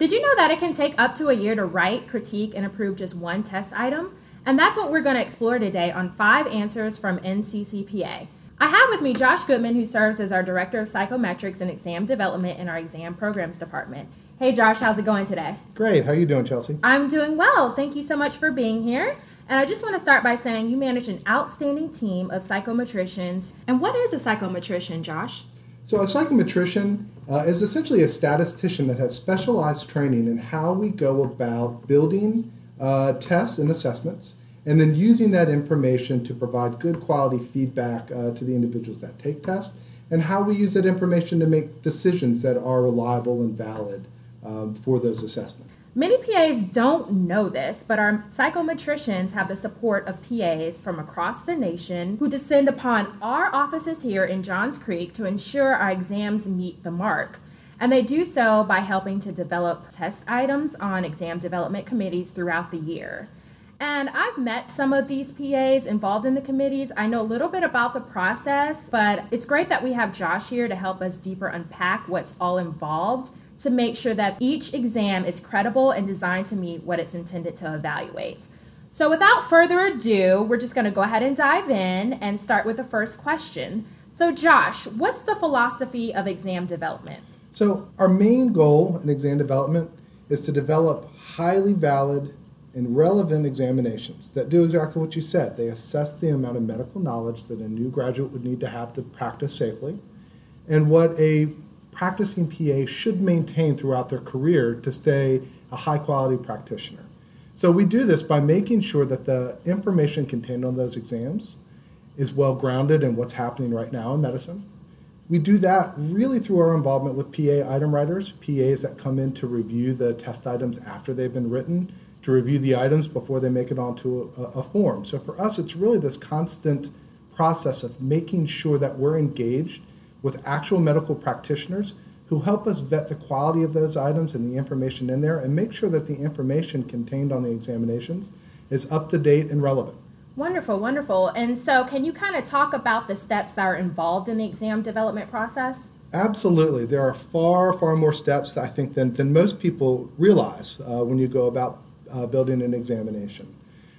Did you know that it can take up to a year to write, critique, and approve just one test item? And that's what we're going to explore today on five answers from NCCPA. I have with me Josh Goodman, who serves as our Director of Psychometrics and Exam Development in our Exam Programs Department. Hey Josh, how's it going today? Great. How are you doing, Chelsea? I'm doing well. Thank you so much for being here. And I just want to start by saying you manage an outstanding team of psychometricians. And what is a psychometrician, Josh? So, a psychometrician uh, is essentially a statistician that has specialized training in how we go about building uh, tests and assessments, and then using that information to provide good quality feedback uh, to the individuals that take tests, and how we use that information to make decisions that are reliable and valid um, for those assessments. Many PAs don't know this, but our psychometricians have the support of PAs from across the nation who descend upon our offices here in Johns Creek to ensure our exams meet the mark. And they do so by helping to develop test items on exam development committees throughout the year. And I've met some of these PAs involved in the committees. I know a little bit about the process, but it's great that we have Josh here to help us deeper unpack what's all involved to make sure that each exam is credible and designed to meet what it's intended to evaluate. So, without further ado, we're just going to go ahead and dive in and start with the first question. So, Josh, what's the philosophy of exam development? So, our main goal in exam development is to develop highly valid and relevant examinations that do exactly what you said. They assess the amount of medical knowledge that a new graduate would need to have to practice safely and what a practicing PA should maintain throughout their career to stay a high quality practitioner. So we do this by making sure that the information contained on those exams is well grounded in what's happening right now in medicine. We do that really through our involvement with PA item writers, PAs that come in to review the test items after they've been written, to review the items before they make it onto a, a form. So for us, it's really this constant process of making sure that we're engaged with actual medical practitioners who help us vet the quality of those items and the information in there and make sure that the information contained on the examinations is up to date and relevant. Wonderful, wonderful. And so, can you kind of talk about the steps that are involved in the exam development process? Absolutely. There are far, far more steps, I think, than, than most people realize uh, when you go about uh, building an examination.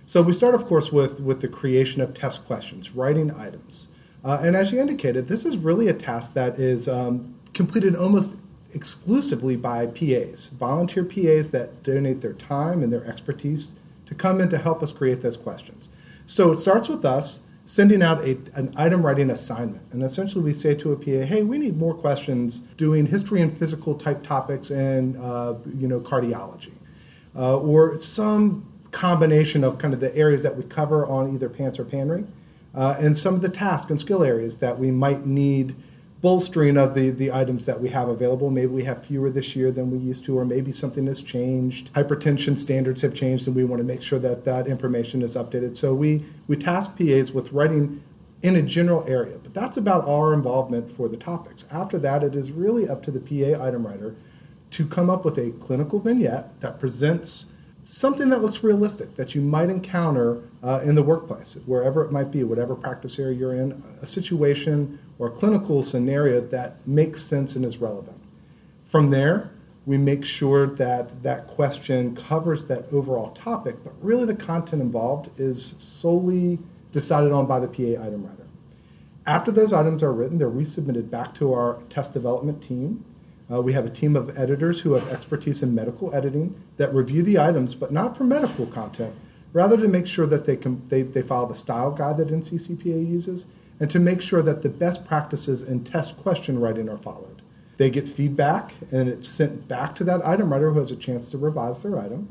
So, we start, of course, with, with the creation of test questions, writing items. Uh, and as you indicated, this is really a task that is um, completed almost exclusively by PAs, volunteer PAs that donate their time and their expertise to come in to help us create those questions. So it starts with us sending out a, an item writing assignment. And essentially, we say to a PA, hey, we need more questions doing history and physical type topics and uh, you know, cardiology. Uh, or some combination of kind of the areas that we cover on either PANCE or PANRE uh, and some of the task and skill areas that we might need bolstering of the, the items that we have available. Maybe we have fewer this year than we used to, or maybe something has changed. Hypertension standards have changed, and we want to make sure that that information is updated. So we, we task PAs with writing in a general area, but that's about our involvement for the topics. After that, it is really up to the PA item writer to come up with a clinical vignette that presents something that looks realistic that you might encounter uh, in the workplace, wherever it might be, whatever practice area you're in, a situation or a clinical scenario that makes sense and is relevant. From there, we make sure that that question covers that overall topic, but really the content involved is solely decided on by the PA item writer. After those items are written, they're resubmitted back to our test development team uh, we have a team of editors who have expertise in medical editing that review the items, but not for medical content, rather to make sure that they, can, they, they follow the style guide that NCCPA uses and to make sure that the best practices in test question writing are followed. They get feedback and it's sent back to that item writer who has a chance to revise their item.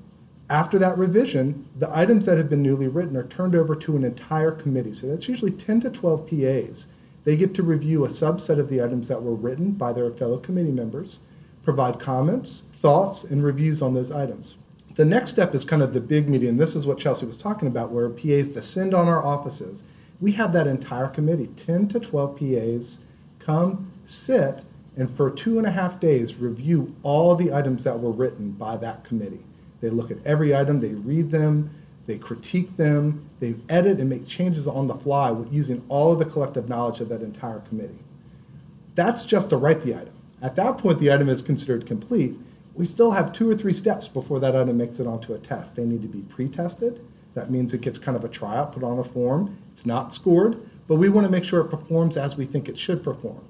After that revision, the items that have been newly written are turned over to an entire committee. So that's usually 10 to 12 PAs they get to review a subset of the items that were written by their fellow committee members, provide comments, thoughts, and reviews on those items. The next step is kind of the big meeting. This is what Chelsea was talking about, where PAs descend on our offices. We have that entire committee, 10 to 12 PAs, come, sit, and for two and a half days review all the items that were written by that committee. They look at every item, they read them, they critique them, they edit and make changes on the fly with using all of the collective knowledge of that entire committee. That's just to write the item. At that point, the item is considered complete, we still have two or three steps before that item makes it onto a test. They need to be pre tested. That means it gets kind of a tryout put on a form. It's not scored, but we want to make sure it performs as we think it should perform.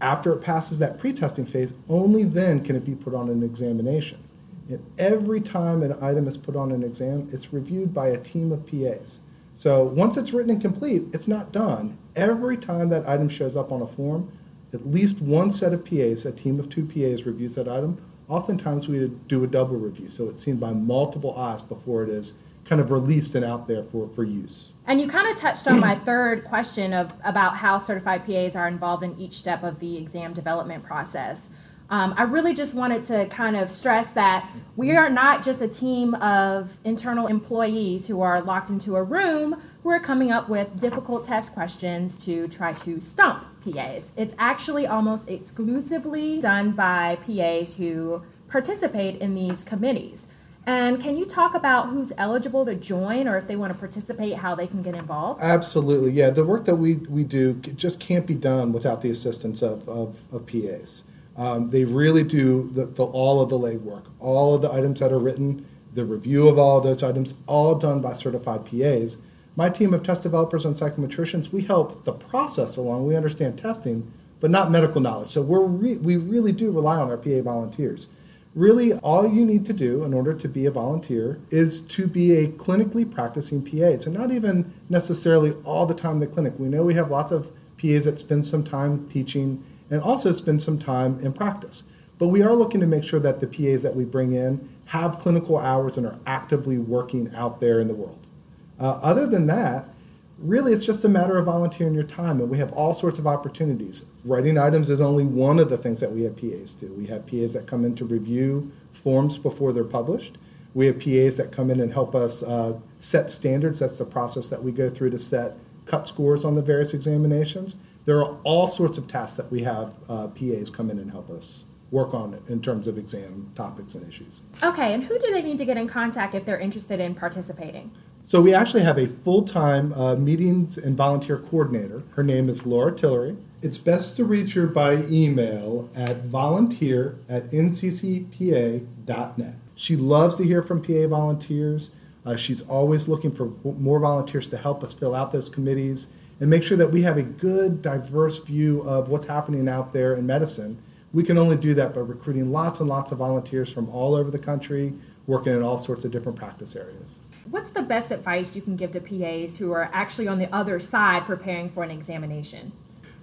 After it passes that pre testing phase, only then can it be put on an examination. And every time an item is put on an exam, it's reviewed by a team of PAs. So once it's written and complete, it's not done. Every time that item shows up on a form, at least one set of PAs, a team of two PAs, reviews that item. Oftentimes we do a double review, so it's seen by multiple eyes before it is kind of released and out there for, for use. And you kind of touched on my third question of about how certified PAs are involved in each step of the exam development process. Um, I really just wanted to kind of stress that we are not just a team of internal employees who are locked into a room who are coming up with difficult test questions to try to stump PAs. It's actually almost exclusively done by PAs who participate in these committees. And can you talk about who's eligible to join or if they want to participate, how they can get involved? Absolutely. Yeah, the work that we, we do just can't be done without the assistance of, of, of PAs. Um, they really do the, the, all of the legwork, all of the items that are written, the review of all of those items, all done by certified PAs. My team of test developers and psychometricians, we help the process along. We understand testing, but not medical knowledge. So we're re- we really do rely on our PA volunteers. Really, all you need to do in order to be a volunteer is to be a clinically practicing PA. So, not even necessarily all the time in the clinic. We know we have lots of PAs that spend some time teaching and also spend some time in practice. But we are looking to make sure that the PAs that we bring in have clinical hours and are actively working out there in the world. Uh, other than that, really it's just a matter of volunteering your time, and we have all sorts of opportunities. Writing items is only one of the things that we have PAs do. We have PAs that come in to review forms before they're published. We have PAs that come in and help us uh, set standards. That's the process that we go through to set cut scores on the various examinations there are all sorts of tasks that we have uh, PAs come in and help us work on in terms of exam topics and issues. Okay, and who do they need to get in contact if they're interested in participating? So we actually have a full-time uh, meetings and volunteer coordinator. Her name is Laura Tillery. It's best to reach her by email at volunteer at nccpa.net. She loves to hear from PA volunteers. Uh, she's always looking for more volunteers to help us fill out those committees and make sure that we have a good, diverse view of what's happening out there in medicine. We can only do that by recruiting lots and lots of volunteers from all over the country, working in all sorts of different practice areas. What's the best advice you can give to PAs who are actually on the other side preparing for an examination?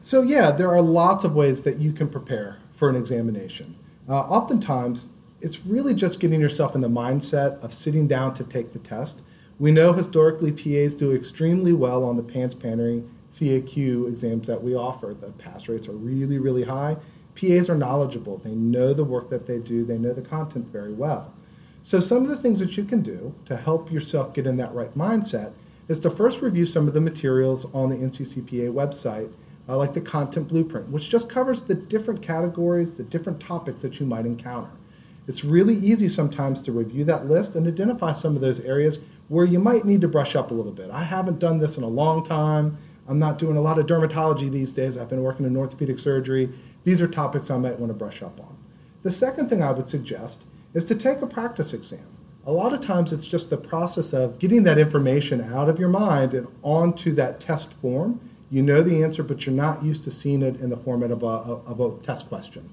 So, yeah, there are lots of ways that you can prepare for an examination. Uh, oftentimes, it's really just getting yourself in the mindset of sitting down to take the test we know historically PAs do extremely well on the PANCE PANRE CAQ exams that we offer. The pass rates are really, really high. PAs are knowledgeable. They know the work that they do, they know the content very well. So, some of the things that you can do to help yourself get in that right mindset is to first review some of the materials on the NCCPA website, uh, like the content blueprint, which just covers the different categories, the different topics that you might encounter. It's really easy sometimes to review that list and identify some of those areas where you might need to brush up a little bit. I haven't done this in a long time. I'm not doing a lot of dermatology these days. I've been working in orthopedic surgery. These are topics I might want to brush up on. The second thing I would suggest is to take a practice exam. A lot of times it's just the process of getting that information out of your mind and onto that test form. You know the answer, but you're not used to seeing it in the format of a, of a test question.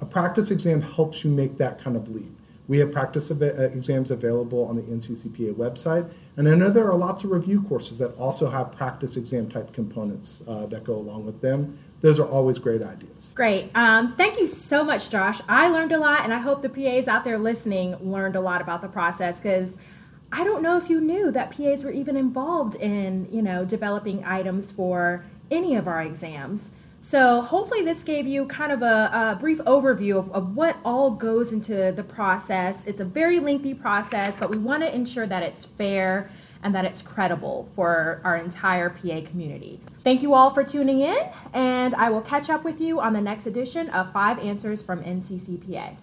A practice exam helps you make that kind of leap. We have practice uh, exams available on the NCCPA website, and I know there are lots of review courses that also have practice exam type components uh, that go along with them. Those are always great ideas. Great. Um, thank you so much, Josh. I learned a lot, and I hope the PAs out there listening learned a lot about the process because I don't know if you knew that PAs were even involved in, you know, developing items for any of our exams. So, hopefully, this gave you kind of a, a brief overview of, of, what all goes into the process. It's a very lengthy process, but we want to ensure that it's fair and that it's credible for our entire PA community. Thank you all for tuning in, and I will catch up with you on the next edition of Five Answers from NCCPA.